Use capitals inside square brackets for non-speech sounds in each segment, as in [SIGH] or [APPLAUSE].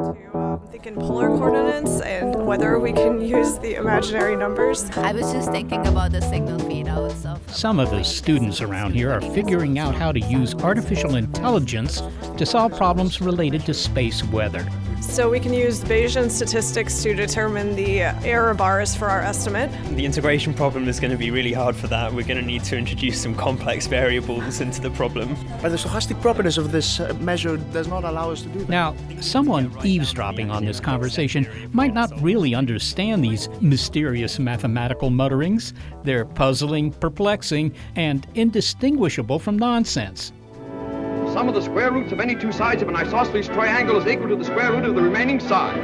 to um, think in polar coordinates and whether we can use the imaginary numbers. I was just thinking about the signal feed out of. Some of the students around here are figuring out how to use artificial intelligence to solve problems related to space weather. So we can use Bayesian statistics to determine the error bars for our estimate. The integration problem is going to be really hard for that. We're going to need to introduce some complex variables into the problem. But the stochastic properties of this uh, measure does not allow us to do that. Now, someone eavesdropping on this conversation might not really understand these mysterious mathematical mutterings. They're puzzling, perplexing, and indistinguishable from nonsense. Sum of the square roots of any two sides of an isosceles triangle is equal to the square root of the remaining side.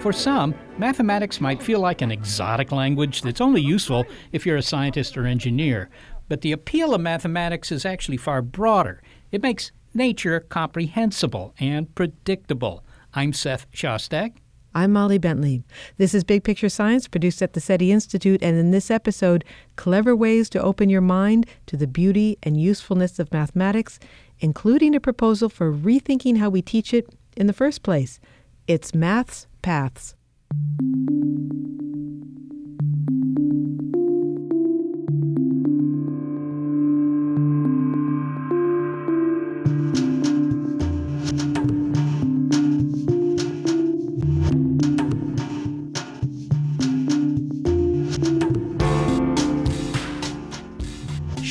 For some, mathematics might feel like an exotic language that's only useful if you're a scientist or engineer. But the appeal of mathematics is actually far broader. It makes nature comprehensible and predictable. I'm Seth Shostak. I'm Molly Bentley. This is Big Picture Science, produced at the SETI Institute, and in this episode, clever ways to open your mind to the beauty and usefulness of mathematics, including a proposal for rethinking how we teach it in the first place. It's Math's Paths.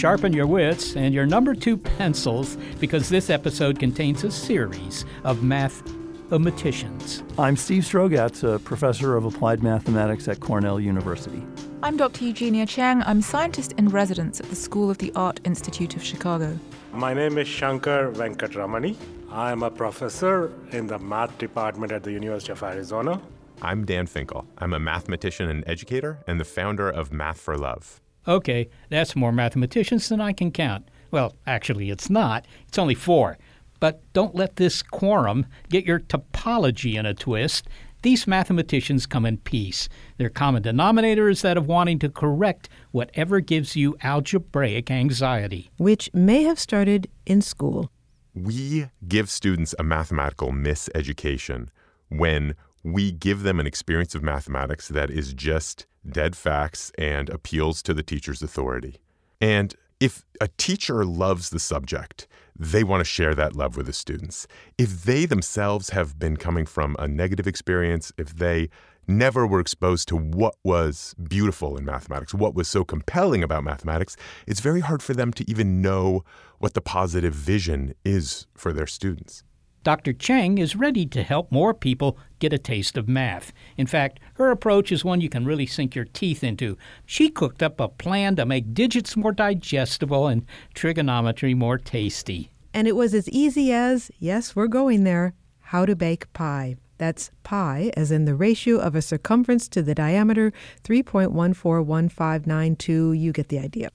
Sharpen your wits and your number two pencils because this episode contains a series of mathematicians. I'm Steve Strogatz, a professor of applied mathematics at Cornell University. I'm Dr. Eugenia Cheng. I'm scientist in residence at the School of the Art Institute of Chicago. My name is Shankar Venkatramani. I'm a professor in the math department at the University of Arizona. I'm Dan Finkel. I'm a mathematician and educator and the founder of Math for Love. Okay, that's more mathematicians than I can count. Well, actually, it's not. It's only four. But don't let this quorum get your topology in a twist. These mathematicians come in peace. Their common denominator is that of wanting to correct whatever gives you algebraic anxiety. Which may have started in school. We give students a mathematical miseducation when we give them an experience of mathematics that is just dead facts and appeals to the teacher's authority. And if a teacher loves the subject, they want to share that love with the students. If they themselves have been coming from a negative experience, if they never were exposed to what was beautiful in mathematics, what was so compelling about mathematics, it's very hard for them to even know what the positive vision is for their students. Dr. Cheng is ready to help more people get a taste of math. In fact, her approach is one you can really sink your teeth into. She cooked up a plan to make digits more digestible and trigonometry more tasty. And it was as easy as yes, we're going there how to bake pie. That's pi, as in the ratio of a circumference to the diameter, 3.141592. You get the idea.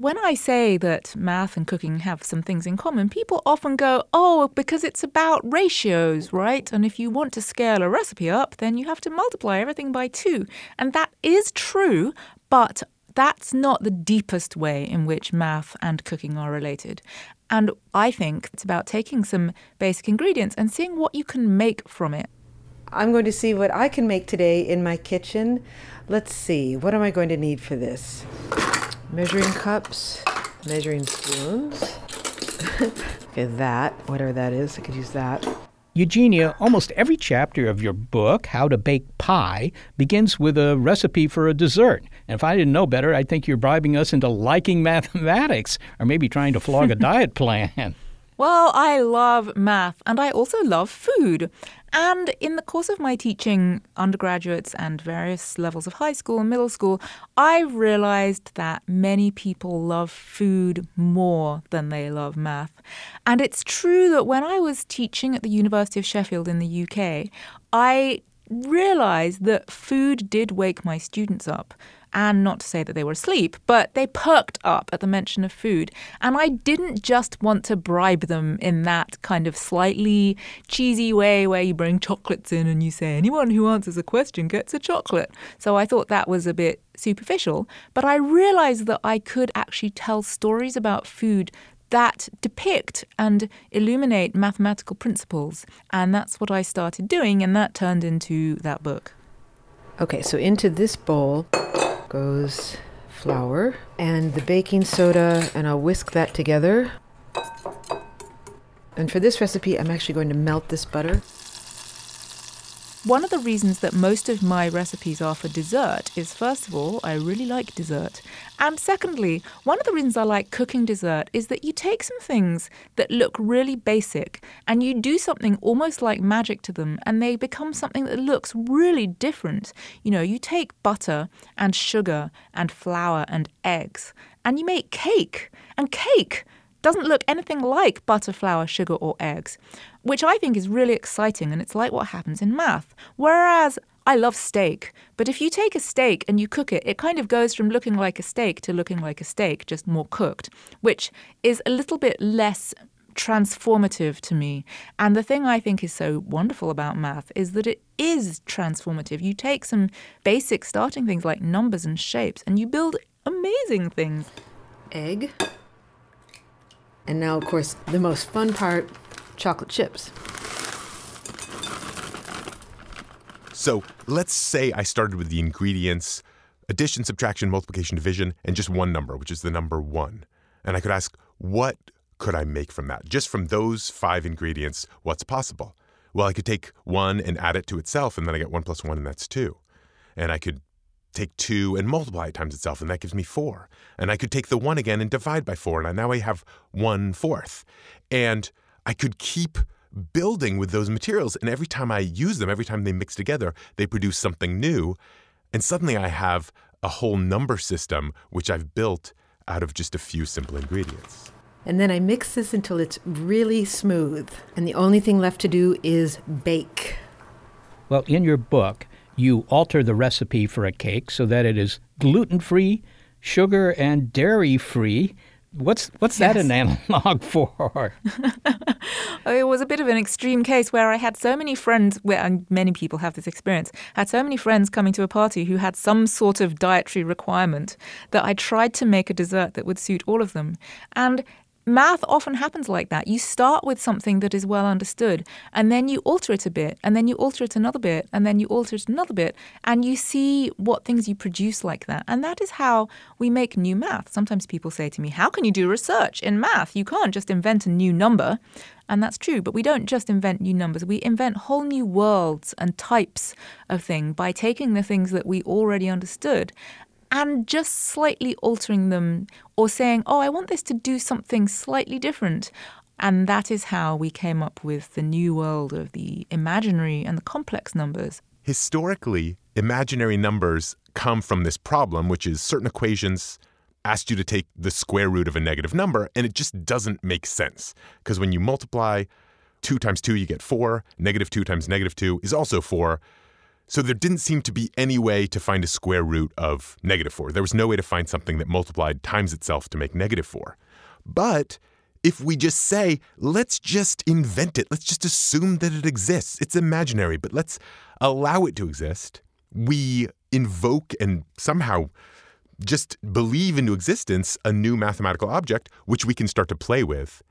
When I say that math and cooking have some things in common, people often go, oh, because it's about ratios, right? And if you want to scale a recipe up, then you have to multiply everything by two. And that is true, but that's not the deepest way in which math and cooking are related. And I think it's about taking some basic ingredients and seeing what you can make from it. I'm going to see what I can make today in my kitchen. Let's see, what am I going to need for this? Measuring cups, measuring spoons. [LAUGHS] okay, that, whatever that is, I could use that. Eugenia, almost every chapter of your book, How to Bake Pie, begins with a recipe for a dessert. And if I didn't know better, I'd think you're bribing us into liking [LAUGHS] mathematics or maybe trying to flog a [LAUGHS] diet plan. Well, I love math and I also love food. And in the course of my teaching undergraduates and various levels of high school and middle school, I realized that many people love food more than they love math. And it's true that when I was teaching at the University of Sheffield in the UK, I realized that food did wake my students up and not to say that they were asleep, but they perked up at the mention of food. And I didn't just want to bribe them in that kind of slightly cheesy way where you bring chocolates in and you say, anyone who answers a question gets a chocolate. So I thought that was a bit superficial, but I realized that I could actually tell stories about food that depict and illuminate mathematical principles. And that's what I started doing, and that turned into that book. Okay, so into this bowl goes flour and the baking soda, and I'll whisk that together. And for this recipe, I'm actually going to melt this butter. One of the reasons that most of my recipes are for dessert is first of all, I really like dessert. And secondly, one of the reasons I like cooking dessert is that you take some things that look really basic and you do something almost like magic to them and they become something that looks really different. You know, you take butter and sugar and flour and eggs and you make cake. And cake doesn't look anything like butter, flour, sugar, or eggs, which I think is really exciting. And it's like what happens in math. Whereas I love steak, but if you take a steak and you cook it, it kind of goes from looking like a steak to looking like a steak, just more cooked, which is a little bit less transformative to me. And the thing I think is so wonderful about math is that it is transformative. You take some basic starting things like numbers and shapes and you build amazing things. Egg. And now, of course, the most fun part chocolate chips. So let's say I started with the ingredients addition, subtraction, multiplication, division, and just one number, which is the number one. And I could ask, what could I make from that? Just from those five ingredients, what's possible? Well, I could take one and add it to itself, and then I get one plus one, and that's two. And I could take two and multiply it times itself, and that gives me four. And I could take the one again and divide by four, and now I have one fourth. And I could keep building with those materials. And every time I use them, every time they mix together, they produce something new. And suddenly I have a whole number system which I've built out of just a few simple ingredients. And then I mix this until it's really smooth. And the only thing left to do is bake. Well, in your book, you alter the recipe for a cake so that it is gluten free, sugar and dairy free, What's what's that an analog [LAUGHS] for? [LAUGHS] it was a bit of an extreme case where I had so many friends, where and many people have this experience, had so many friends coming to a party who had some sort of dietary requirement that I tried to make a dessert that would suit all of them. And math often happens like that. You start with something that is well understood, and then you alter it a bit, and then you alter it another bit, and then you alter it another bit, and you see what things you produce like that. And that is how we make new math. Sometimes people say to me, How can you do research in math? You can't just invent a new number. And that's true, but we don't just invent new numbers. We invent whole new worlds and types of thing by taking the things that we already understood and just slightly altering them or saying, oh, I want this to do something slightly different. And that is how we came up with the new world of the imaginary and the complex numbers. Historically, imaginary numbers come from this problem, which is certain equations asked you to take the square root of a negative number, and it just doesn't make sense. Because when you multiply 2 times 2, you get 4. Negative 2 times negative 2 is also 4. So there didn't seem to be any way to find a square root of negative 4. There was no way to find something that multiplied times itself to make negative 4. But if we just say, let's just invent it, let's just assume that it exists, it's imaginary, but let's allow it to exist, we invoke and somehow just believe into existence a new mathematical object which we can start to play with.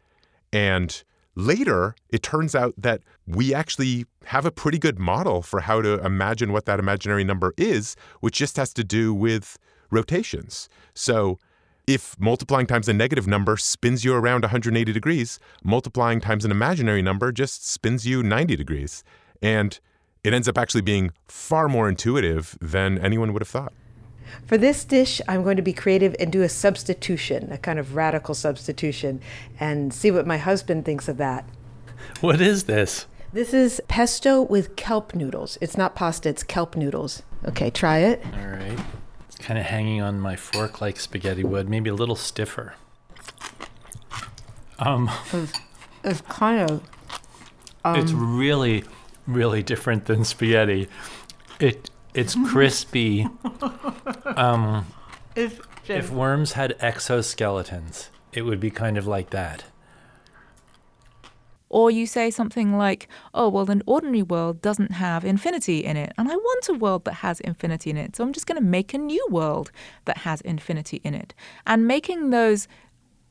And Later, it turns out that we actually have a pretty good model for how to imagine what that imaginary number is, which just has to do with rotations. So, if multiplying times a negative number spins you around 180 degrees, multiplying times an imaginary number just spins you 90 degrees. And it ends up actually being far more intuitive than anyone would have thought. For this dish, I'm going to be creative and do a substitution, a kind of radical substitution, and see what my husband thinks of that. What is this? This is pesto with kelp noodles. It's not pasta, it's kelp noodles. Okay, try it. All right. It's kind of hanging on my fork like spaghetti would, maybe a little stiffer. Um, it's, it's kind of. Um, it's really, really different than spaghetti. It it's crispy. [LAUGHS] um, if, if worms had exoskeletons, it would be kind of like that. Or you say something like, oh, well, an ordinary world doesn't have infinity in it, and I want a world that has infinity in it, so I'm just going to make a new world that has infinity in it. And making those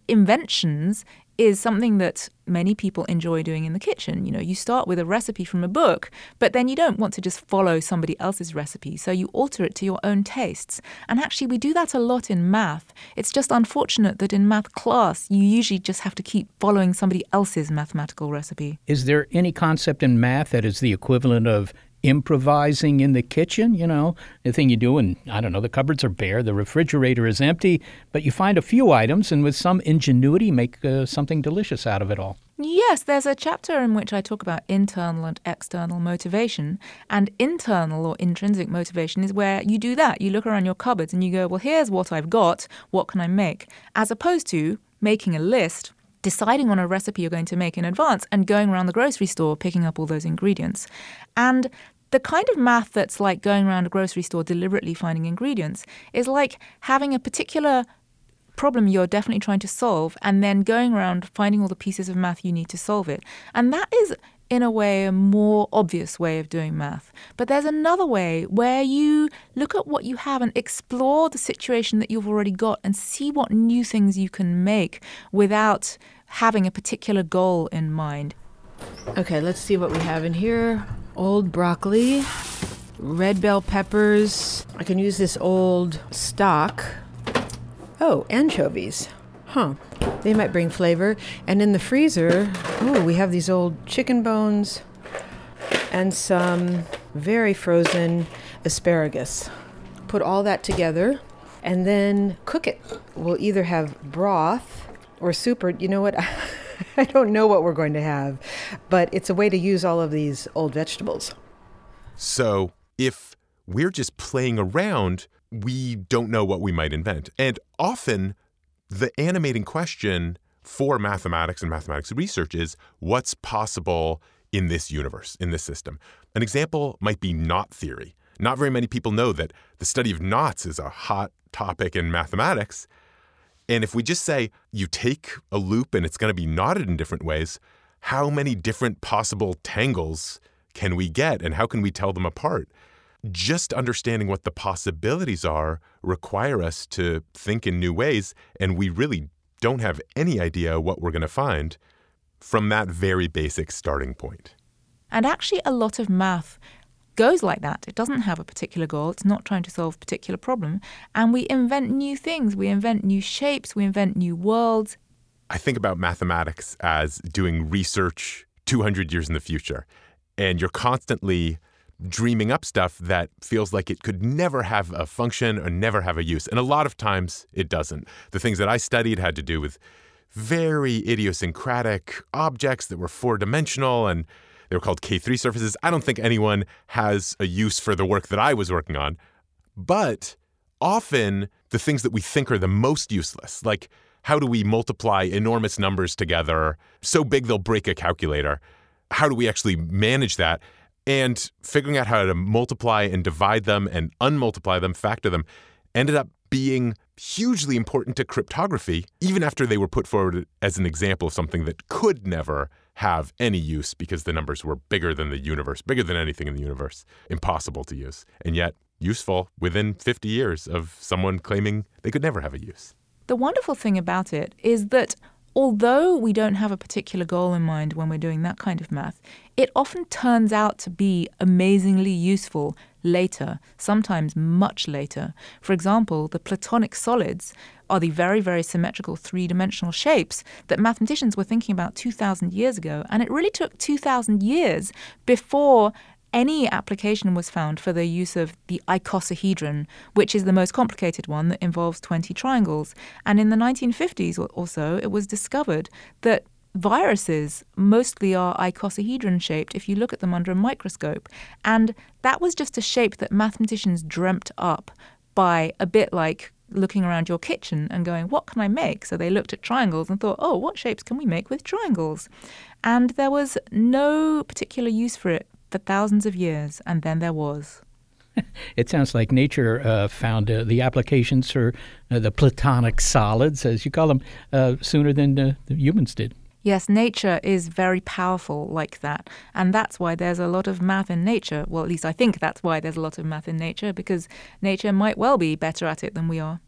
inventions is something that many people enjoy doing in the kitchen. You know, you start with a recipe from a book, but then you don't want to just follow somebody else's recipe, so you alter it to your own tastes. And actually, we do that a lot in math. It's just unfortunate that in math class, you usually just have to keep following somebody else's mathematical recipe. Is there any concept in math that is the equivalent of improvising in the kitchen, you know, the thing you do and I don't know, the cupboards are bare, the refrigerator is empty, but you find a few items and with some ingenuity make uh, something delicious out of it all. Yes, there's a chapter in which I talk about internal and external motivation. And internal or intrinsic motivation is where you do that. You look around your cupboards and you go, well, here's what I've got. What can I make? As opposed to making a list deciding on a recipe you're going to make in advance and going around the grocery store picking up all those ingredients. And the kind of math that's like going around a grocery store deliberately finding ingredients is like having a particular problem you're definitely trying to solve and then going around finding all the pieces of math you need to solve it. And that is in a way, a more obvious way of doing math. But there's another way where you look at what you have and explore the situation that you've already got and see what new things you can make without having a particular goal in mind. Okay, let's see what we have in here. Old broccoli, red bell peppers. I can use this old stock. Oh, anchovies. Huh. They might bring flavor. And in the freezer, oh, we have these old chicken bones and some very frozen asparagus. Put all that together and then cook it. We'll either have broth or soup or, you know what? [LAUGHS] I don't know what we're going to have, but it's a way to use all of these old vegetables. So if we're just playing around, we don't know what we might invent. And often, the animating question for mathematics and mathematics research is what's possible in this universe, in this system? An example might be knot theory. Not very many people know that the study of knots is a hot topic in mathematics. And if we just say you take a loop and it's going to be knotted in different ways, how many different possible tangles can we get and how can we tell them apart? just understanding what the possibilities are require us to think in new ways and we really don't have any idea what we're going to find from that very basic starting point. And actually a lot of math goes like that. It doesn't have a particular goal. It's not trying to solve a particular problem. And we invent new things. We invent new shapes. We invent new worlds. I think about mathematics as doing research 200 years in the future. And you're constantly dreaming up stuff that feels like it could never have a function or never have a use. And a lot of times it doesn't. The things that I studied had to do with very idiosyncratic objects that were four dimensional and they were called K3 surfaces. I don't think anyone has a use for the work that I was working on. But often the things that we think are the most useless, like how do we multiply enormous numbers together so big they'll break a calculator? How do we actually manage that? And figuring out how to multiply and divide them and unmultiply them, factor them, ended up being hugely important to cryptography, even after they were put forward as an example of something that could never have any use because the numbers were bigger than the universe, bigger than anything in the universe, impossible to use, and yet useful within 50 years of someone claiming they could never have a use. The wonderful thing about it is that although we don't have a particular goal in mind when we're doing that kind of math, it often turns out to be amazingly useful later, sometimes much later. For example, the Platonic solids are the very, very symmetrical three dimensional shapes that mathematicians were thinking about 2,000 years ago. And it really took 2,000 years before any application was found for the use of the icosahedron, which is the most complicated one that involves 20 triangles. And in the 1950s or so, it was discovered that viruses mostly are icosahedron shaped if you look at them under a microscope. And that was just a shape that mathematicians dreamt up by a bit like looking around your kitchen and going, What can I make? So they looked at triangles and thought, Oh, what shapes can we make with triangles? And there was no particular use for it for thousands of years, and then there was. [LAUGHS] it sounds like nature uh, found uh, the applications for uh, the platonic solids, as you call them, uh, sooner than uh, the humans did. Yes, nature is very powerful like that. And that's why there's a lot of math in nature. Well, at least I think that's why there's a lot of math in nature, because nature might well be better at it than we are.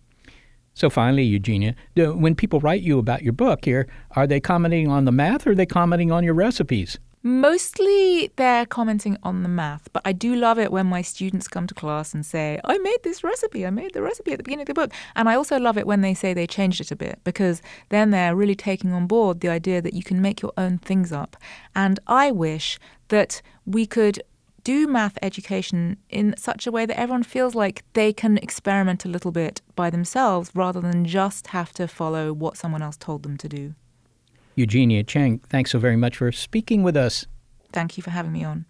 So finally, Eugenia, do, when people write you about your book here, are they commenting on the math or are they commenting on your recipes? Mostly they're commenting on the math, but I do love it when my students come to class and say, I made this recipe, I made the recipe at the beginning of the book. And I also love it when they say they changed it a bit because then they're really taking on board the idea that you can make your own things up. And I wish that we could do math education in such a way that everyone feels like they can experiment a little bit by themselves rather than just have to follow what someone else told them to do. Eugenia Cheng, thanks so very much for speaking with us. Thank you for having me on.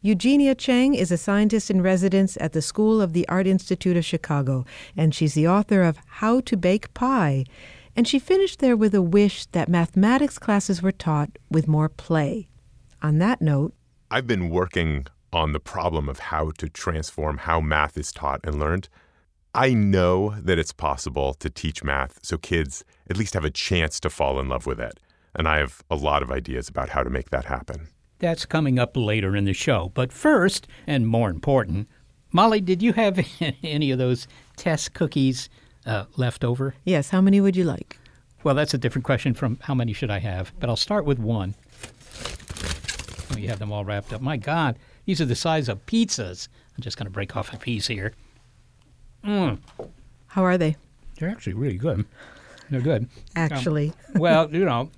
Eugenia Cheng is a scientist in residence at the School of the Art Institute of Chicago, and she's the author of How to Bake Pie. And she finished there with a wish that mathematics classes were taught with more play. On that note, I've been working on the problem of how to transform how math is taught and learned. I know that it's possible to teach math so kids at least have a chance to fall in love with it. And I have a lot of ideas about how to make that happen. That's coming up later in the show. But first, and more important, Molly, did you have [LAUGHS] any of those test cookies uh, left over? Yes. How many would you like? Well, that's a different question from how many should I have, but I'll start with one. Oh, you have them all wrapped up. My God, these are the size of pizzas. I'm just going to break off a piece here. Mm. How are they? They're actually really good. They're good. [LAUGHS] Actually. Um, well, you know,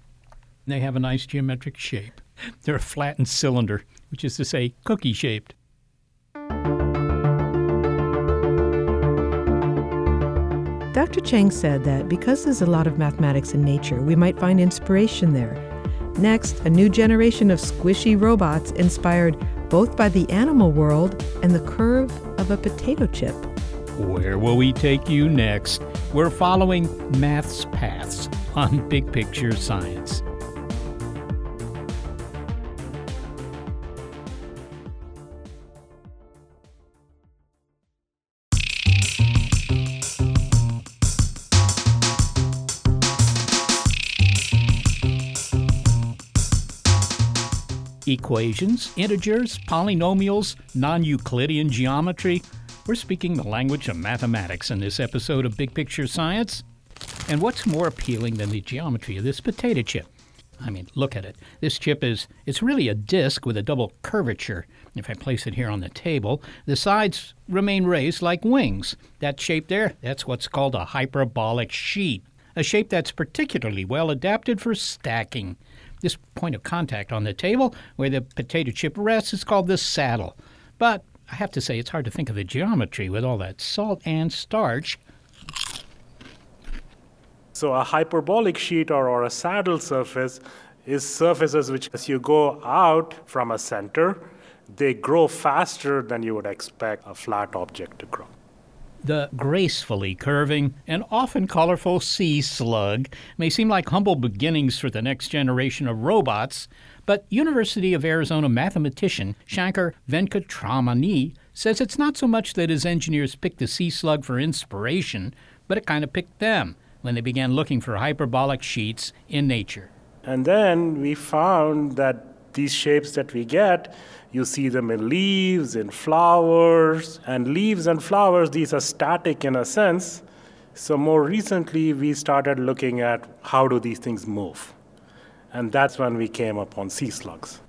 they have a nice geometric shape. They're a flattened cylinder, which is to say, cookie shaped. Dr. Cheng said that because there's a lot of mathematics in nature, we might find inspiration there. Next, a new generation of squishy robots inspired both by the animal world and the curve of a potato chip. Where will we take you next? We're following Math's Paths on Big Picture Science. Equations, integers, polynomials, non Euclidean geometry. We're speaking the language of mathematics in this episode of Big Picture Science. And what's more appealing than the geometry of this potato chip? I mean, look at it. This chip is it's really a disc with a double curvature. If I place it here on the table, the sides remain raised like wings. That shape there, that's what's called a hyperbolic sheet, a shape that's particularly well adapted for stacking. This point of contact on the table where the potato chip rests is called the saddle. But I have to say, it's hard to think of the geometry with all that salt and starch. So, a hyperbolic sheet or, or a saddle surface is surfaces which, as you go out from a center, they grow faster than you would expect a flat object to grow. The gracefully curving and often colorful sea slug may seem like humble beginnings for the next generation of robots, but University of Arizona mathematician Shankar Venkatramani says it's not so much that his engineers picked the sea slug for inspiration, but it kind of picked them when they began looking for hyperbolic sheets in nature. And then we found that these shapes that we get, you see them in leaves, in flowers, and leaves and flowers, these are static in a sense. So more recently, we started looking at how do these things move. And that's when we came upon sea slugs.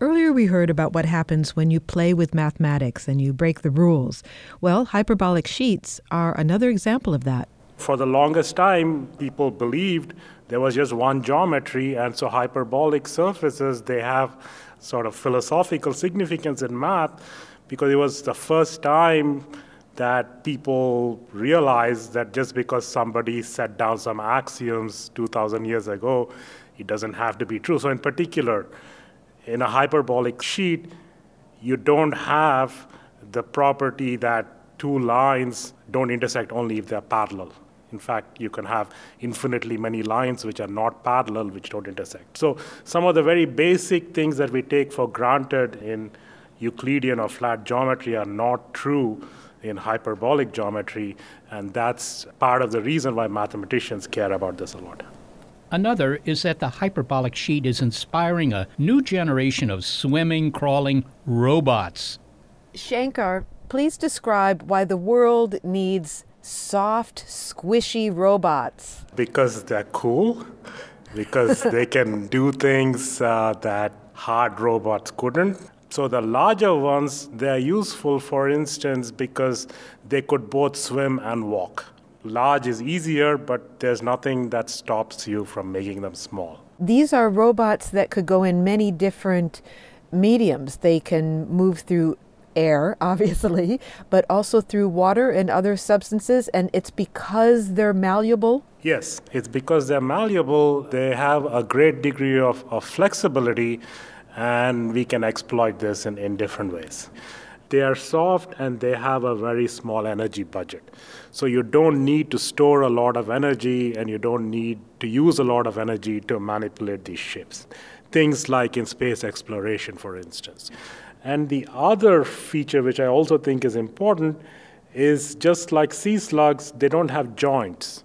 Earlier, we heard about what happens when you play with mathematics and you break the rules. Well, hyperbolic sheets are another example of that. For the longest time, people believed there was just one geometry, and so hyperbolic surfaces, they have sort of philosophical significance in math because it was the first time that people realized that just because somebody set down some axioms 2,000 years ago, it doesn't have to be true. So, in particular, in a hyperbolic sheet, you don't have the property that two lines don't intersect only if they're parallel. In fact, you can have infinitely many lines which are not parallel, which don't intersect. So, some of the very basic things that we take for granted in Euclidean or flat geometry are not true in hyperbolic geometry, and that's part of the reason why mathematicians care about this a lot. Another is that the hyperbolic sheet is inspiring a new generation of swimming, crawling robots. Shankar, please describe why the world needs soft, squishy robots? Because they're cool, because they [LAUGHS] can do things uh, that hard robots couldn't. So the larger ones, they're useful, for instance, because they could both swim and walk. Large is easier, but there's nothing that stops you from making them small. These are robots that could go in many different mediums. They can move through air, [LAUGHS] obviously, but also through water and other substances, and it's because they're malleable? Yes, it's because they're malleable. They have a great degree of, of flexibility, and we can exploit this in, in different ways. They are soft and they have a very small energy budget. So you don't need to store a lot of energy and you don't need to use a lot of energy to manipulate these ships. Things like in space exploration, for instance. And the other feature, which I also think is important, is just like sea slugs, they don't have joints.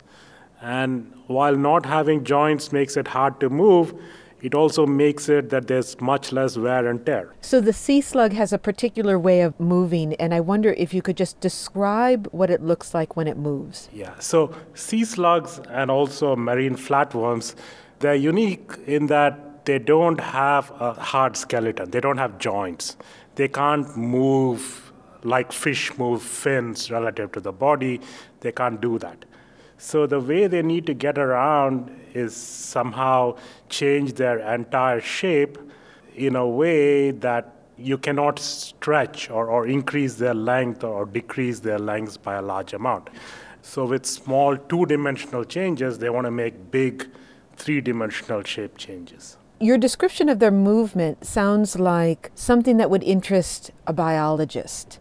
And while not having joints makes it hard to move, it also makes it that there's much less wear and tear. So the sea slug has a particular way of moving, and I wonder if you could just describe what it looks like when it moves. Yeah, so sea slugs and also marine flatworms, they're unique in that they don't have a hard skeleton, they don't have joints. They can't move like fish move fins relative to the body, they can't do that. So the way they need to get around is somehow change their entire shape in a way that you cannot stretch or, or increase their length or decrease their length by a large amount. So with small two-dimensional changes, they want to make big three-dimensional shape changes. Your description of their movement sounds like something that would interest a biologist.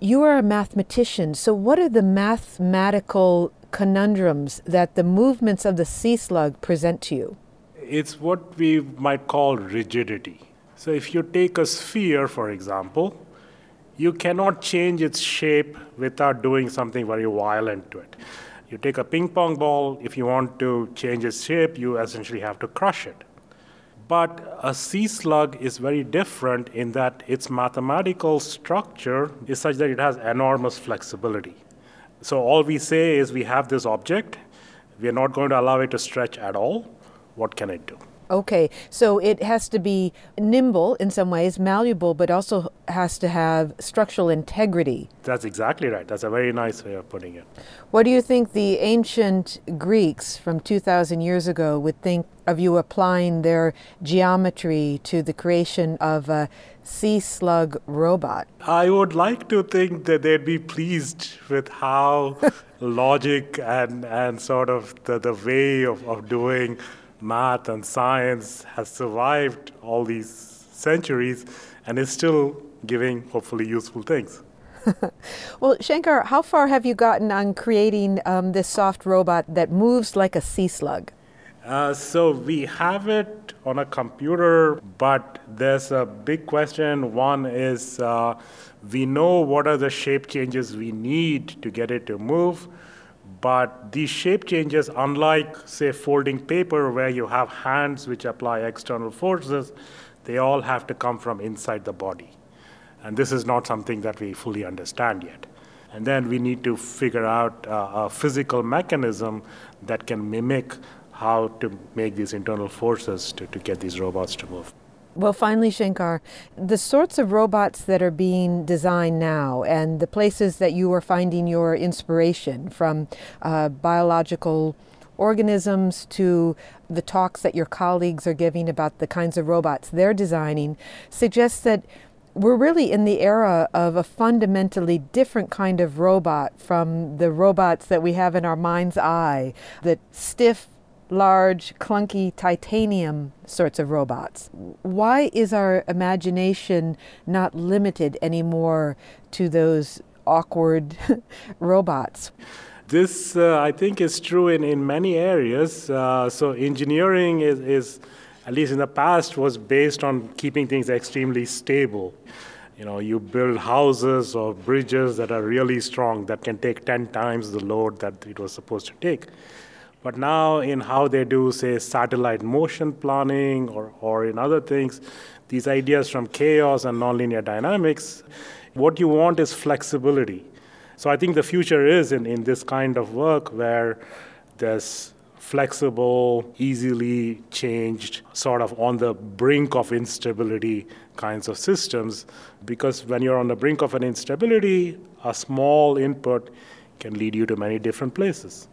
You are a mathematician, so what are the mathematical conundrums that the movements of the sea slug present to you? It's what we might call rigidity. So, if you take a sphere, for example, you cannot change its shape without doing something very violent to it. You take a ping pong ball, if you want to change its shape, you essentially have to crush it. But a sea slug is very different in that its mathematical structure is such that it has enormous flexibility. So all we say is we have this object, we are not going to allow it to stretch at all. What can it do? Okay, so it has to be nimble in some ways, malleable, but also has to have structural integrity. That's exactly right. That's a very nice way of putting it. What do you think the ancient Greeks from 2,000 years ago would think of you applying their geometry to the creation of a sea slug robot? I would like to think that they'd be pleased with how [LAUGHS] logic and, and sort of the, the way of, of doing math and science has survived all these centuries and is still giving hopefully useful things. [LAUGHS] well, Shankar, how far have you gotten on creating um, this soft robot that moves like a sea slug? Uh, so we have it on a computer, but there's a big question. One is uh, we know what are the shape changes we need to get it to move, but these shape changes, unlike, say, folding paper where you have hands which apply external forces, they all have to come from inside the body. And this is not something that we fully understand yet. And then we need to figure out uh, a physical mechanism that can mimic how to make these internal forces to, to get these robots to move. Well, finally, Shankar, the sorts of robots that are being designed now and the places that you are finding your inspiration from uh, biological organisms to the talks that your colleagues are giving about the kinds of robots they're designing suggests that we're really in the era of a fundamentally different kind of robot from the robots that we have in our mind's eye, the stiff, large, clunky titanium sorts of robots. Why is our imagination not limited anymore to those awkward [LAUGHS] robots? This, uh, I think, is true in, in many areas. Uh, so, engineering is, is, at least in the past, was based on keeping things extremely stable. You know, you build houses or bridges that are really strong that can take 10 times the load that it was supposed to take. But now, in how they do, say, satellite motion planning or, or in other things, these ideas from chaos and nonlinear dynamics, what you want is flexibility. So I think the future is in, in this kind of work where there's flexible, easily changed, sort of on the brink of instability kinds of systems. Because when you're on the brink of an instability, a small input can lead you to many different places.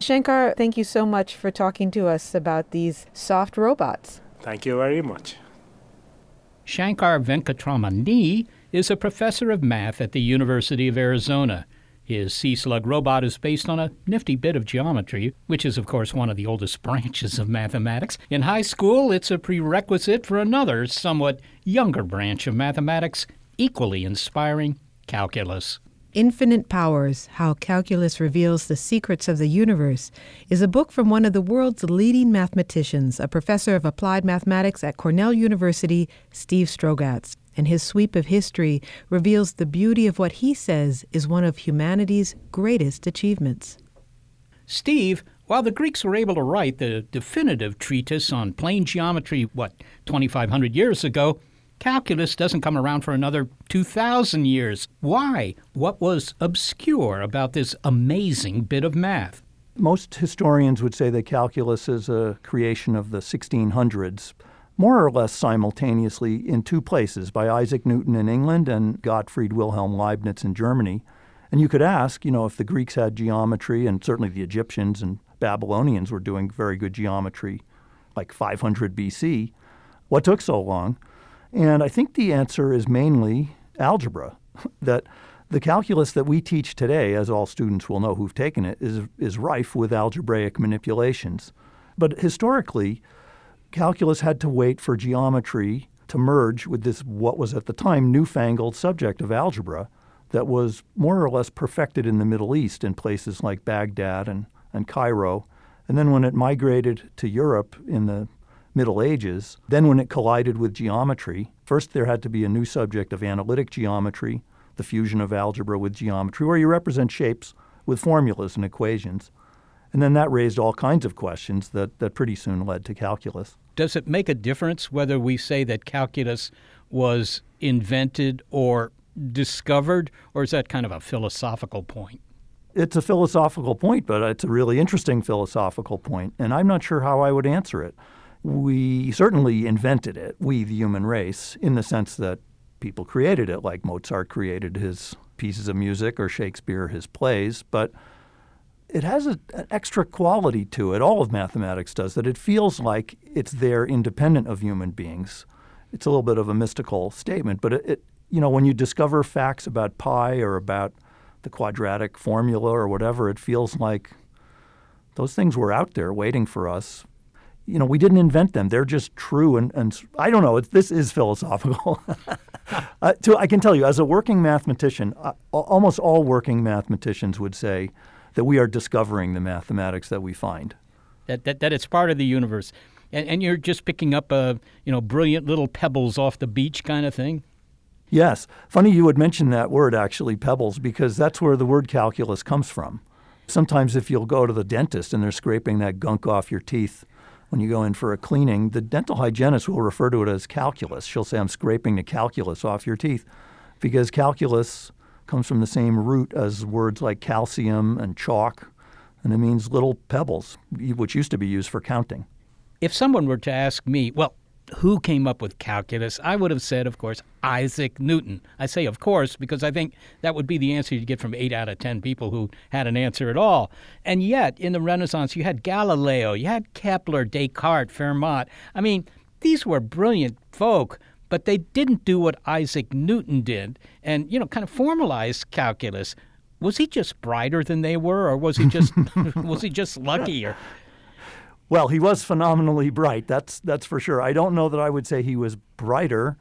Shankar, thank you so much for talking to us about these soft robots. Thank you very much. Shankar Venkatramani is a professor of math at the University of Arizona. His Sea Slug robot is based on a nifty bit of geometry, which is, of course, one of the oldest [LAUGHS] branches of mathematics. In high school, it's a prerequisite for another, somewhat younger branch of mathematics, equally inspiring calculus. Infinite Powers How Calculus Reveals the Secrets of the Universe is a book from one of the world's leading mathematicians, a professor of applied mathematics at Cornell University, Steve Strogatz. And his sweep of history reveals the beauty of what he says is one of humanity's greatest achievements. Steve, while the Greeks were able to write the definitive treatise on plane geometry, what, 2,500 years ago, calculus doesn't come around for another 2,000 years. Why? What was obscure about this amazing bit of math? Most historians would say that calculus is a creation of the 1600s, more or less simultaneously in two places by Isaac Newton in England and Gottfried Wilhelm Leibniz in Germany. And you could ask, you know, if the Greeks had geometry, and certainly the Egyptians and Babylonians were doing very good geometry like 500 BC, what took so long? And I think the answer is mainly algebra, [LAUGHS] that the calculus that we teach today, as all students will know who've taken it, is, is rife with algebraic manipulations. But historically, calculus had to wait for geometry to merge with this, what was at the time, newfangled subject of algebra that was more or less perfected in the Middle East in places like Baghdad and, and Cairo. And then when it migrated to Europe in the Middle Ages. Then, when it collided with geometry, first there had to be a new subject of analytic geometry, the fusion of algebra with geometry, where you represent shapes with formulas and equations. And then that raised all kinds of questions that, that pretty soon led to calculus. Does it make a difference whether we say that calculus was invented or discovered, or is that kind of a philosophical point? It's a philosophical point, but it's a really interesting philosophical point, and I'm not sure how I would answer it we certainly invented it, we, the human race, in the sense that people created it, like Mozart created his pieces of music or Shakespeare his plays. But it has a, an extra quality to it, all of mathematics does, that it feels like it's there independent of human beings. It's a little bit of a mystical statement, but it, it you know, when you discover facts about pi or about the quadratic formula or whatever, it feels like those things were out there waiting for us you know, we didn't invent them. They're just true. And, and I don't know, this is philosophical. [LAUGHS] uh, to, I can tell you, as a working mathematician, uh, almost all working mathematicians would say that we are discovering the mathematics that we find. That, that, that it's part of the universe. And, and you're just picking up, a, you know, brilliant little pebbles off the beach kind of thing? Yes. Funny you would mention that word, actually, pebbles, because that's where the word calculus comes from. Sometimes if you'll go to the dentist and they're scraping that gunk off your teeth, when you go in for a cleaning, the dental hygienist will refer to it as calculus. She'll say, I'm scraping the calculus off your teeth because calculus comes from the same root as words like calcium and chalk, and it means little pebbles, which used to be used for counting. If someone were to ask me, well, who came up with calculus, I would have said, of course, Isaac Newton. I say, of course, because I think that would be the answer you'd get from eight out of ten people who had an answer at all. And yet, in the Renaissance, you had Galileo, you had Kepler, Descartes, Fermat. I mean, these were brilliant folk, but they didn't do what Isaac Newton did and, you know, kind of formalize calculus. Was he just brighter than they were, or was he just [LAUGHS] [LAUGHS] was he just lucky? Well, he was phenomenally bright. That's that's for sure. I don't know that I would say he was brighter.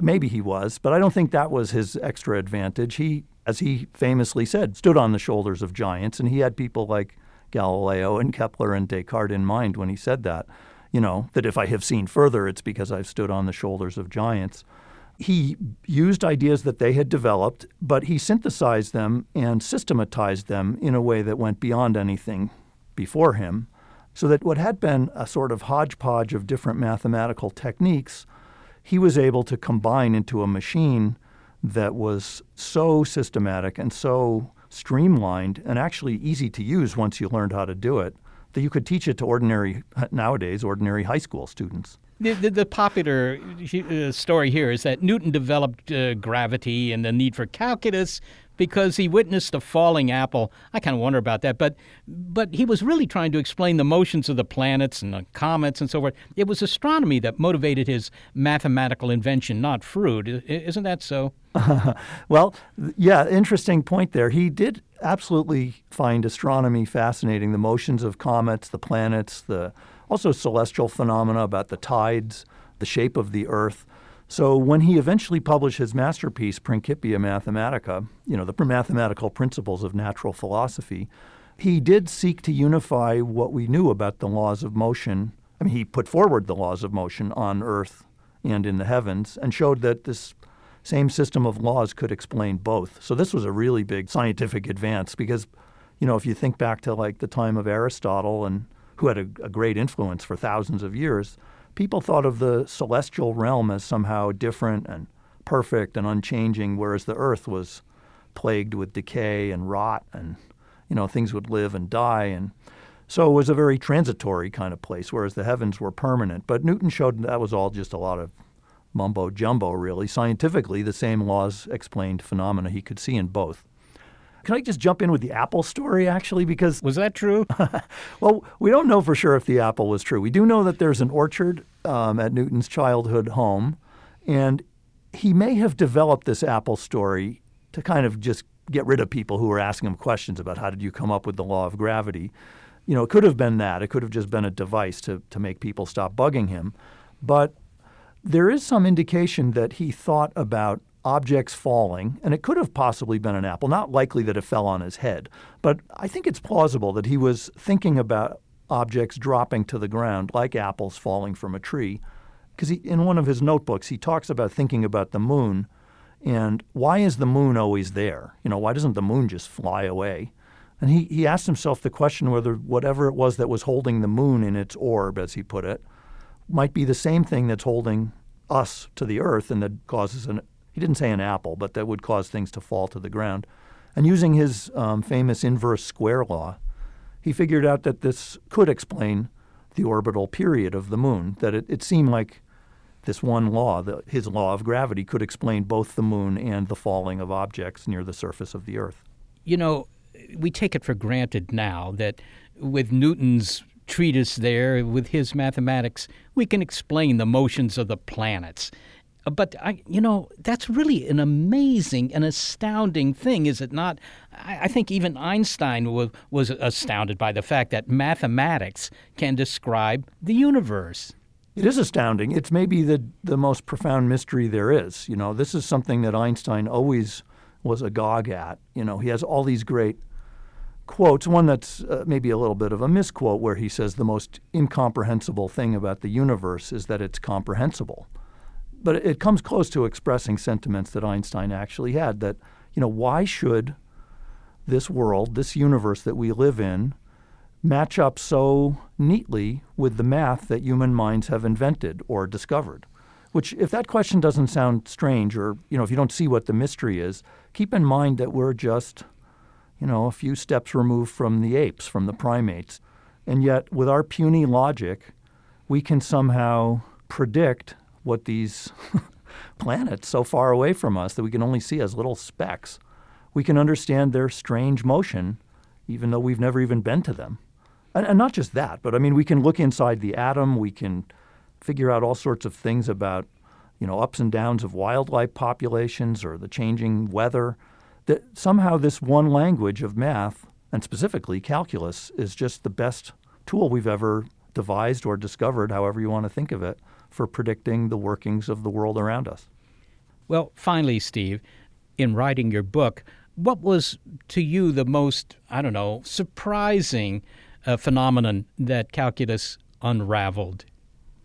Maybe he was, but I don't think that was his extra advantage. He, as he famously said, stood on the shoulders of giants, and he had people like Galileo and Kepler and Descartes in mind when he said that. You know, that if I have seen further, it's because I've stood on the shoulders of giants. He used ideas that they had developed, but he synthesized them and systematized them in a way that went beyond anything before him. So that what had been a sort of hodgepodge of different mathematical techniques, he was able to combine into a machine that was so systematic and so streamlined and actually easy to use once you learned how to do it that you could teach it to ordinary [LAUGHS] nowadays ordinary high school students. The, the, the popular uh, story here is that Newton developed uh, gravity and the need for calculus because he witnessed a falling apple. I kind of wonder about that, but but he was really trying to explain the motions of the planets and the comets and so forth. It was astronomy that motivated his mathematical invention, not fruit. Isn't that so? [LAUGHS] well, yeah, interesting point there. He did absolutely find astronomy fascinating. The motions of comets, the planets, the also celestial phenomena about the tides, the shape of the Earth. So when he eventually published his masterpiece, Principia Mathematica, you know, the mathematical principles of natural philosophy, he did seek to unify what we knew about the laws of motion. I mean, he put forward the laws of motion on Earth and in the heavens and showed that this same system of laws could explain both. So this was a really big scientific advance because, you know, if you think back to like the time of Aristotle and who had a, a great influence for thousands of years, people thought of the celestial realm as somehow different and perfect and unchanging, whereas the earth was plagued with decay and rot and you know things would live and die. And so it was a very transitory kind of place whereas the heavens were permanent. But newton showed that was all just a lot of mumbo jumbo really. Scientifically the same laws explained phenomena. He could see in both can I just jump in with the apple story, actually? Because was that true? [LAUGHS] well, we don't know for sure if the apple was true. We do know that there's an orchard um, at Newton's childhood home, and he may have developed this apple story to kind of just get rid of people who were asking him questions about how did you come up with the law of gravity. You know, it could have been that. It could have just been a device to, to make people stop bugging him. But there is some indication that he thought about objects falling, and it could have possibly been an apple. Not likely that it fell on his head, but I think it's plausible that he was thinking about objects dropping to the ground, like apples falling from a tree. Because in one of his notebooks, he talks about thinking about the moon and why is the moon always there? You know, why doesn't the moon just fly away? And he, he asked himself the question whether whatever it was that was holding the moon in its orb, as he put it, might be the same thing that's holding us to the earth and that causes an he didn't say an apple, but that would cause things to fall to the ground. And using his um, famous inverse square law, he figured out that this could explain the orbital period of the moon, that it, it seemed like this one law, the, his law of gravity, could explain both the moon and the falling of objects near the surface of the Earth. You know, we take it for granted now that with Newton's treatise there, with his mathematics, we can explain the motions of the planets. But I, you know, that's really an amazing and astounding thing, is it not? I, I think even Einstein was, was astounded by the fact that mathematics can describe the universe. It is astounding. It's maybe the the most profound mystery there is. You know, this is something that Einstein always was agog at. You know, he has all these great quotes. One that's uh, maybe a little bit of a misquote, where he says the most incomprehensible thing about the universe is that it's comprehensible but it comes close to expressing sentiments that Einstein actually had that, you know, why should this world, this universe that we live in, match up so neatly with the math that human minds have invented or discovered? Which, if that question doesn't sound strange or, you know, if you don't see what the mystery is, keep in mind that we're just, you know, a few steps removed from the apes, from the primates. And yet, with our puny logic, we can somehow predict what these [LAUGHS] planets so far away from us that we can only see as little specks, we can understand their strange motion, even though we've never even been to them. And, and not just that, but I mean, we can look inside the atom, we can figure out all sorts of things about, you know, ups and downs of wildlife populations or the changing weather. That somehow this one language of math, and specifically calculus, is just the best tool we've ever devised or discovered, however you want to think of it, for predicting the workings of the world around us. Well, finally, Steve, in writing your book, what was to you the most, I don't know, surprising uh, phenomenon that calculus unraveled?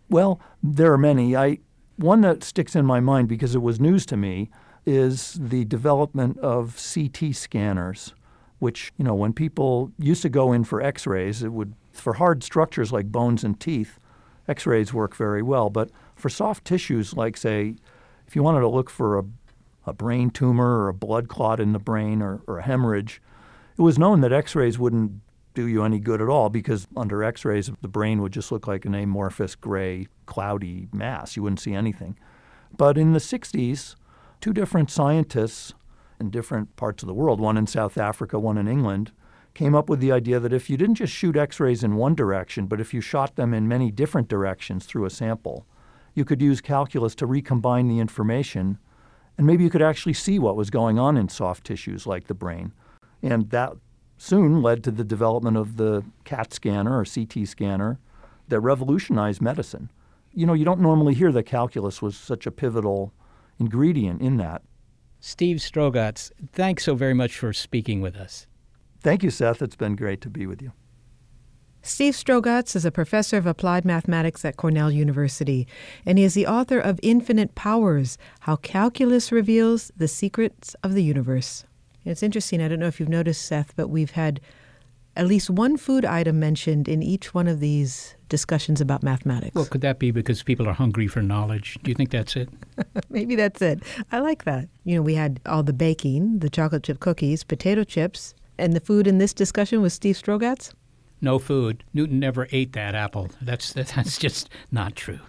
Well, there are many. I one that sticks in my mind because it was news to me is the development of CT scanners, which, you know, when people used to go in for x-rays, it would for hard structures like bones and teeth, X rays work very well. But for soft tissues, like, say, if you wanted to look for a, a brain tumor or a blood clot in the brain or, or a hemorrhage, It was known that x rays wouldn't do you any good at all because under x rays, the brain would just look like an amorphous gray, cloudy mass. You wouldn't see anything. But in the 60s, two different scientists in different parts of the world, one in South Africa, one in England, came up with the idea that if you didn't just shoot x rays in one direction, but if you shot them in many different directions through a sample, you could use calculus to recombine the information, and maybe you could actually see what was going on in soft tissues like the brain. And that soon led to the development of the CAT scanner or CT scanner that revolutionized medicine. You know, you don't normally hear that calculus was such a pivotal ingredient in that. Steve Strogatz, thanks so very much for speaking with us. Thank you, Seth. It's been great to be with you. Steve Strogatz is a professor of applied mathematics at Cornell University, and he is the author of Infinite Powers How Calculus Reveals the Secrets of the Universe. It's interesting. I don't know if you've noticed, Seth, but we've had at least one food item mentioned in each one of these discussions about mathematics. Well, could that be because people are hungry for knowledge? Do you think that's it? [LAUGHS] Maybe that's it. I like that. You know, we had all the baking, the chocolate chip cookies, potato chips, and the food in this discussion was Steve Strogatz? No food. Newton never ate that apple. That's [LAUGHS] that's just not true.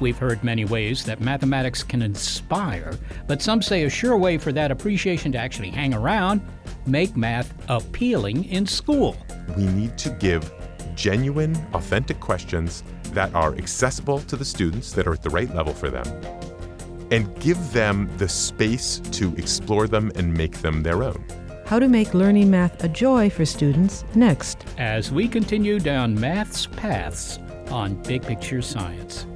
We've heard many ways that mathematics can inspire, but some say a sure way for that appreciation to actually hang around make math appealing in school. We need to give genuine, authentic questions that are accessible to the students, that are at the right level for them, and give them the space to explore them and make them their own. How to make learning math a joy for students next. As we continue down math's paths on Big Picture Science.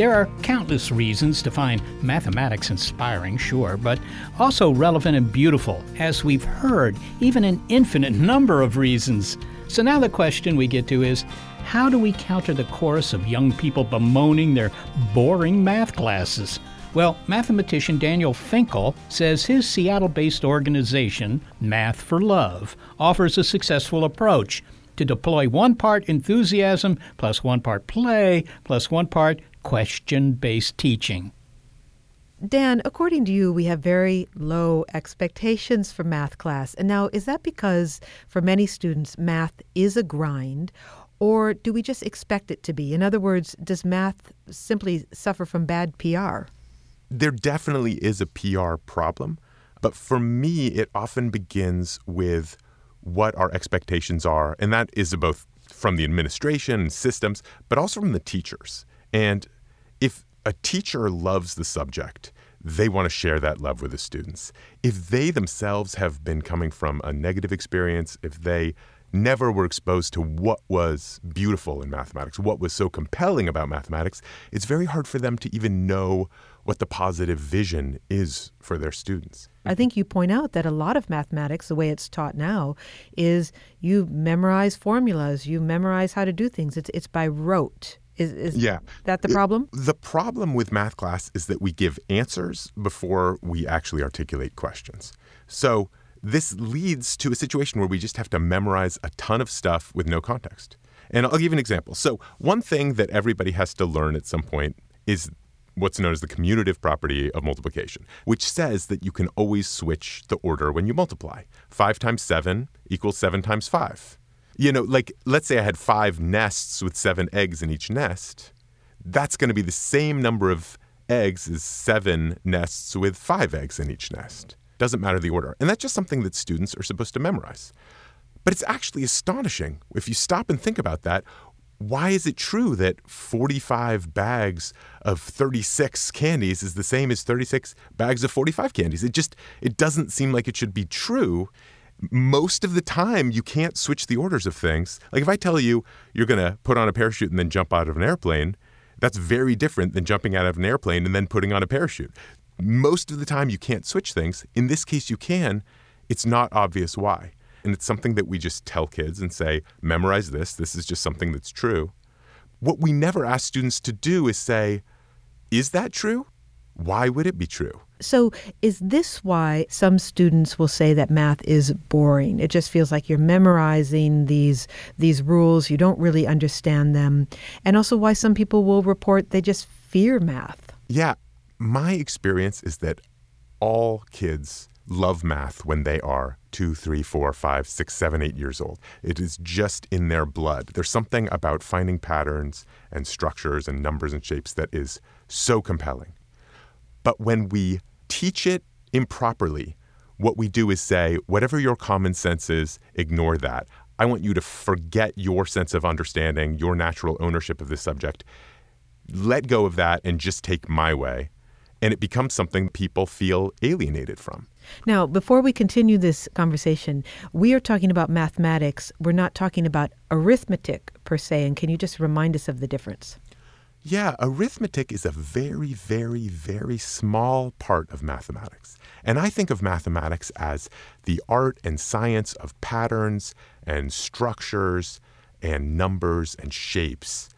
There are countless reasons to find mathematics inspiring, sure, but also relevant and beautiful, as we've heard, even an infinite number of reasons. So now the question we get to is how do we counter the chorus of young people bemoaning their boring math classes? Well, mathematician Daniel Finkel says his Seattle based organization, Math for Love, offers a successful approach to deploy one part enthusiasm plus one part play plus one part question based teaching. Dan, according to you, we have very low expectations for math class. And now, is that because for many students, math is a grind, or do we just expect it to be? In other words, does math simply suffer from bad PR? There definitely is a PR problem, but for me, it often begins with what our expectations are, and that is both from the administration and systems, but also from the teachers. And if a teacher loves the subject, they want to share that love with the students. If they themselves have been coming from a negative experience, if they never were exposed to what was beautiful in mathematics, what was so compelling about mathematics, it's very hard for them to even know what the positive vision is for their students. I think you point out that a lot of mathematics, the way it's taught now, is you memorize formulas, you memorize how to do things. It's it's by rote. Is, is yeah. that the problem? The problem with math class is that we give answers before we actually articulate questions. So this leads to a situation where we just have to memorize a ton of stuff with no context. And I'll give you an example. So, one thing that everybody has to learn at some point is what's known as the commutative property of multiplication, which says that you can always switch the order when you multiply. 5 times 7 equals 7 times 5. You know, like let's say I had five nests with seven eggs in each nest. That's going to be the same number of eggs as seven nests with five eggs in each nest. Doesn't matter the order. And that's just something that students are supposed to memorize. But it's actually astonishing if you stop and think about that. Why is it true that 45 bags of 36 candies is the same as 36 bags of 45 candies? It just it doesn't seem like it should be true most of the time you can't switch the orders of things. Like if I tell you you're going to put on a parachute and then jump out of an airplane, That's very different than jumping out of an airplane and then putting on a parachute. Most of the time, you can't switch things. In this case, you can. It's not obvious why. And it's something that we just tell kids and say, memorize this. This is just something that's true. What we never ask students to do is say, is that true? Why would it be true? So, is this why some students will say that math is boring? It just feels like you're memorizing these these rules, you don't really understand them. And also why some people will report they just fear math. Yeah, my experience is that all kids love math when they are two, three, four, five, six, seven, eight years old. It is just in their blood. There's something about finding patterns and structures and numbers and shapes that is so compelling. But when we teach it improperly, what we do is say, whatever your common sense is, ignore that. I want you to forget your sense of understanding, your natural ownership of this subject. Let go of that and just take my way. And it becomes something people feel alienated from. Now, before we continue this conversation, we are talking about mathematics. We're not talking about arithmetic per se. And can you just remind us of the difference? Yeah, arithmetic is a very, very, very small part of mathematics. And I think of mathematics as the art and science of patterns and structures and numbers and shapes.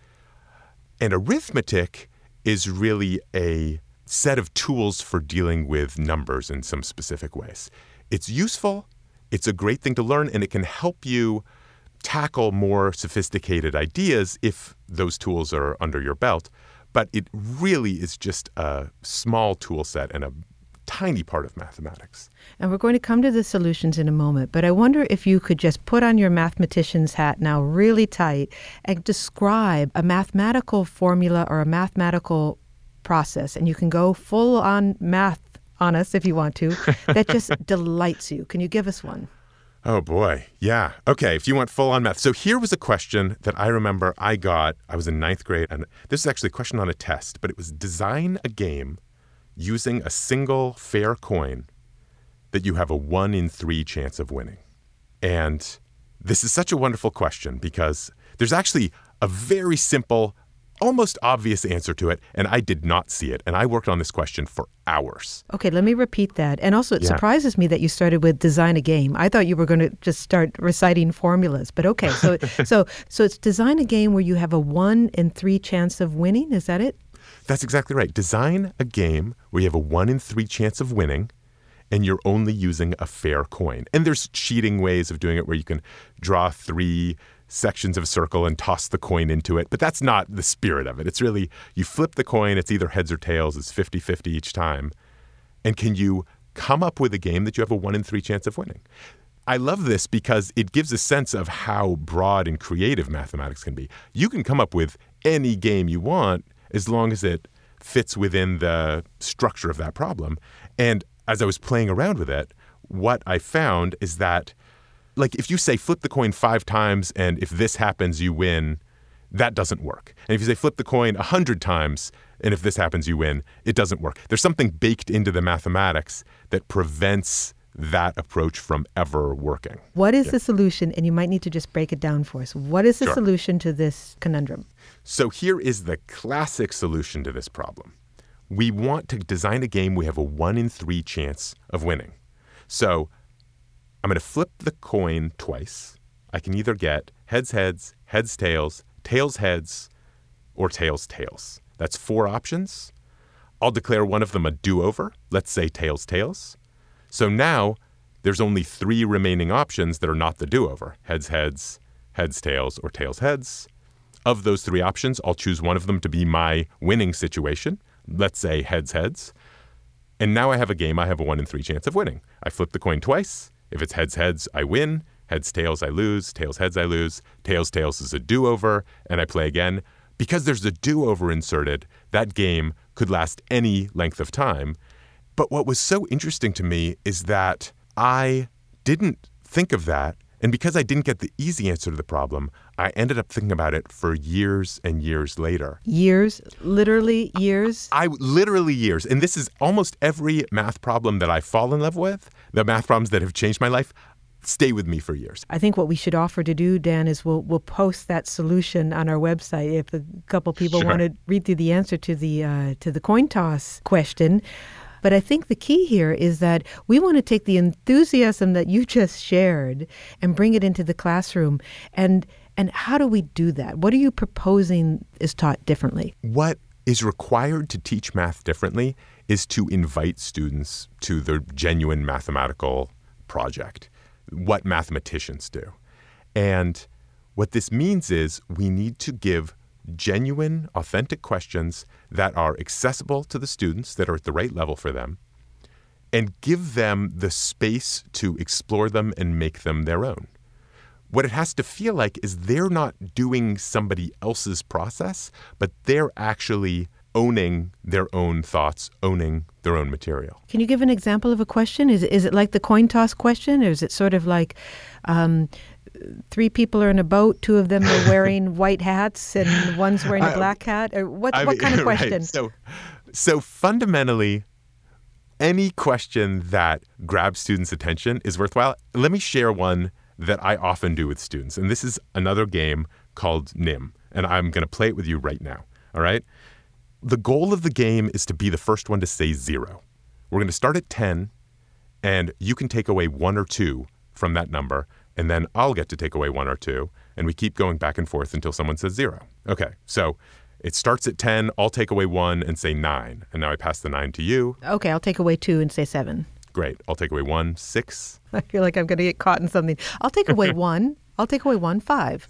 And arithmetic is really a set of tools for dealing with numbers in some specific ways. It's useful, it's a great thing to learn, and it can help you tackle more sophisticated ideas if those tools are under your belt. But it really is just a small tool set and a tiny part of mathematics. And we're going to come to the solutions in a moment, but I wonder if you could just put on your mathematician's hat now really tight and describe a mathematical formula or a mathematical process. And you can go full on math on us if you want to, that just [LAUGHS] delights you. Can you give us one? Oh boy. Yeah. Okay. If you want full on math. So here was a question that I remember I got. I was in ninth grade, and this is actually a question on a test, but it was design a game using a single fair coin that you have a one in three chance of winning. And this is such a wonderful question because there's actually a very simple almost obvious answer to it, and I did not see it. And I worked on this question for hours. Okay, let me repeat that. And also, it yeah. surprises me that you started with design a game. I thought you were going to just start reciting formulas, but okay. So, [LAUGHS] so, so it's design a game where you have a one in three chance of winning. Is that it? That's exactly right. Design a game where you have a one in three chance of winning and you're only using a fair coin. And there's cheating ways of doing it where you can draw three sections of a circle and toss the coin into it. But that's not the spirit of it. It's really you flip the coin, it's either heads or tails, it's 50 50 each time. And can you come up with a game that you have a one in three chance of winning? I love this because it gives a sense of how broad and creative mathematics can be. You can come up with any game you want as long as it fits within the structure of that problem. And as I was playing around with it, what I found is that like if you say flip the coin five times and if this happens, you win, that doesn't work. And if you say flip the coin a hundred times and if this happens, you win, it doesn't work. There's something baked into the mathematics that prevents that approach from ever working. What is yeah. the solution? And you might need to just break it down for us. What is the sure. solution to this conundrum? So here is the classic solution to this problem. We want to design a game we have a one in three chance of winning. So I'm going to flip the coin twice. I can either get heads, heads, heads, tails, tails, heads, or tails, tails. That's four options. I'll declare one of them a do over. Let's say tails, tails. So now there's only three remaining options that are not the do over heads, heads, heads, tails, or tails, heads. Of those three options, I'll choose one of them to be my winning situation. Let's say heads, heads. And now I have a game I have a one in three chance of winning. I flip the coin twice. If it's heads heads, I win. Heads tails, I lose. Tails heads, I lose. Tails tails is a do over, and I play again. Because there's a do over inserted, that game could last any length of time. But what was so interesting to me is that I didn't think of that. And because I didn't get the easy answer to the problem, I ended up thinking about it for years and years later. Years? Literally years? I, I literally years. And this is almost every math problem that I fall in love with the math problems that have changed my life, stay with me for years. I think what we should offer to do, Dan, is we'll we'll post that solution on our website if a couple people Sure. want to read through the answer to the uh, to the coin toss question. But I think the key here is that we want to take the enthusiasm that you just shared and bring it into the classroom. And and how do we do that? What are you proposing is taught differently? What is required to teach math differently is to invite students to the genuine mathematical project, what mathematicians do. And what this means is we need to give genuine, authentic questions that are accessible to the students, that are at the right level for them, and give them the space to explore them and make them their own. What it has to feel like is they're not doing somebody else's process, but they're actually owning their own thoughts, owning their own material. Can you give an example of a question? Is is it like the coin toss question, or is it sort of like um, three people are in a boat, two of them are [LAUGHS] wearing white hats, and one's wearing a black hat? Or what, I what mean, kind of [LAUGHS] right. question? So, so fundamentally, any question that grabs students' attention is worthwhile. Let me share one that I often do with students, and this is another game called NIM, and I'm going to play it with you right now. All right. The goal of the game is to be the first one to say zero. We're going to start at 10, and you can take away one or two from that number, and then I'll get to take away one or two, and we keep going back and forth until someone says zero. Okay, so it starts at 10, I'll take away one and say nine, and now I pass the nine to you. Okay, I'll take away two and say seven. Great, I'll take away one, six, [LAUGHS] I feel like I'm going to get caught in something. I'll take away [LAUGHS] one. I'll take away one, five.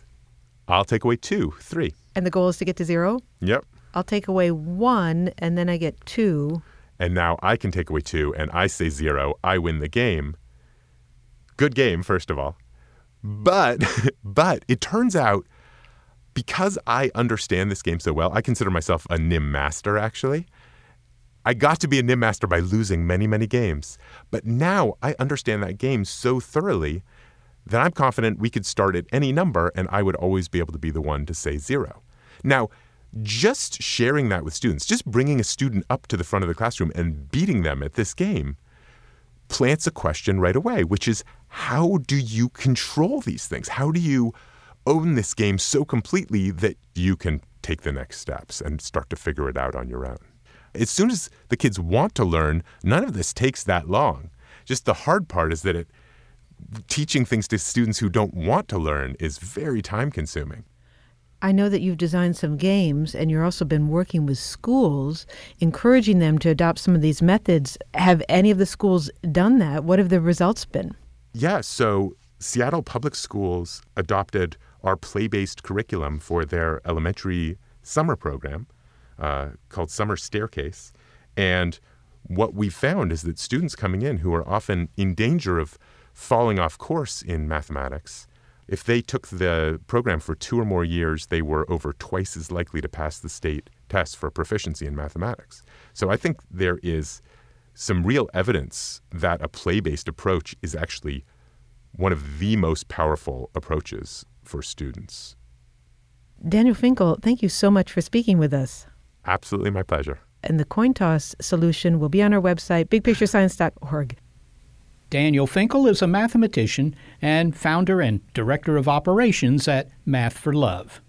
I'll take away two, three. And the goal is to get to zero. Yep. I'll take away one, and then I get two. And now I can take away two, and I say zero. I win the game. Good game, first of all. But, [LAUGHS] but it turns out because I understand this game so well, I consider myself a NIM master, actually. I got to be a NIM master by losing many, many games. But now I understand that game so thoroughly that I'm confident we could start at any number and I would always be able to be the one to say zero. Now, just sharing that with students, just bringing a student up to the front of the classroom and beating them at this game plants a question right away, which is how do you control these things? How do you own this game so completely that you can take the next steps and start to figure it out on your own? As soon as the kids want to learn, none of this takes that long. Just the hard part is that it teaching things to students who don't want to learn is very time consuming. I know that you've designed some games and you've also been working with schools, encouraging them to adopt some of these methods. Have any of the schools done that? What have the results been? Yeah, so Seattle Public Schools adopted our play based curriculum for their elementary summer program uh, called Summer Staircase. And what we found is that students coming in who are often in danger of falling off course in mathematics, if they took the program for two or more years, they were over twice as likely to pass the state test for proficiency in mathematics. So I think there is some real evidence that a play based approach is actually one of the most powerful approaches for students. Daniel Finkel, thank you so much for speaking with us. Absolutely my pleasure. And the coin toss solution will be on our website, bigpicturescience.org. Daniel Finkel is a mathematician and founder and director of operations at Math for Love.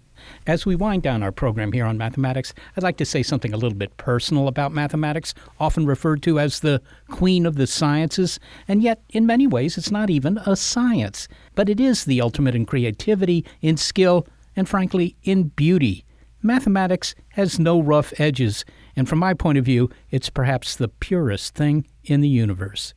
As we wind down our program here on mathematics, I'd like to say something a little bit personal about mathematics, often referred to as the queen of the sciences, and yet in many ways it's not even a science, but it is the ultimate in creativity, in skill, and frankly, in beauty. Mathematics has no rough edges, and from my point of view, it's perhaps the purest thing in the universe.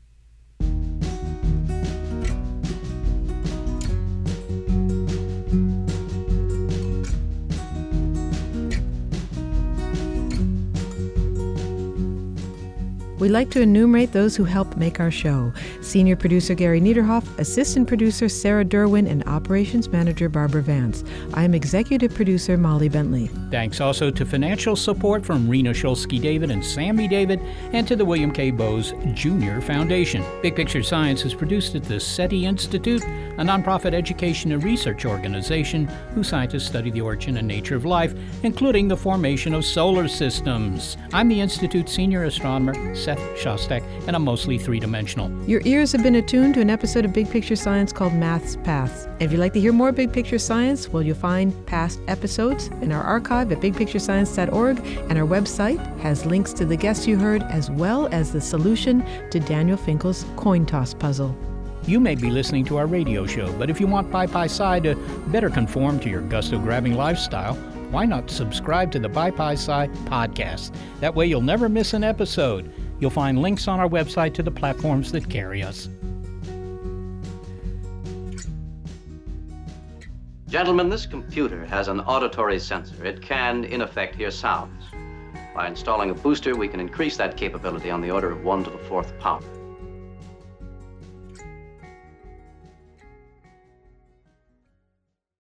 We'd like to enumerate those who help make our show Senior Producer Gary Niederhoff, Assistant Producer Sarah Derwin, and Operations Manager Barbara Vance. I'm Executive Producer Molly Bentley. Thanks also to financial support from Rena Shulsky David and Sammy David, and to the William K. Bowes Jr. Foundation. Big Picture Science is produced at the SETI Institute, a nonprofit education and research organization whose scientists study the origin and nature of life, including the formation of solar systems. I'm the Institute's senior astronomer, Seth Shostak, and I'm mostly three dimensional. Your ears have been attuned to an episode of Big Picture Science called Math's Paths. If you'd like to hear more Big Picture Science, well, you'll find past episodes in our archive at bigpicturescience.org, and our website has links to the guests you heard as well as the solution to Daniel Finkel's coin toss puzzle. You may be listening to our radio show, but if you want Big Pic Sci to better conform to your gusto grabbing lifestyle, why not subscribe to the Big Pic Sci podcast? That way you'll never miss an episode. You'll find links on our website to the platforms that carry us. Gentlemen, this computer has an auditory sensor. It can, in effect, hear sounds. By installing a booster, we can increase that capability on the order of 1 to the fourth power.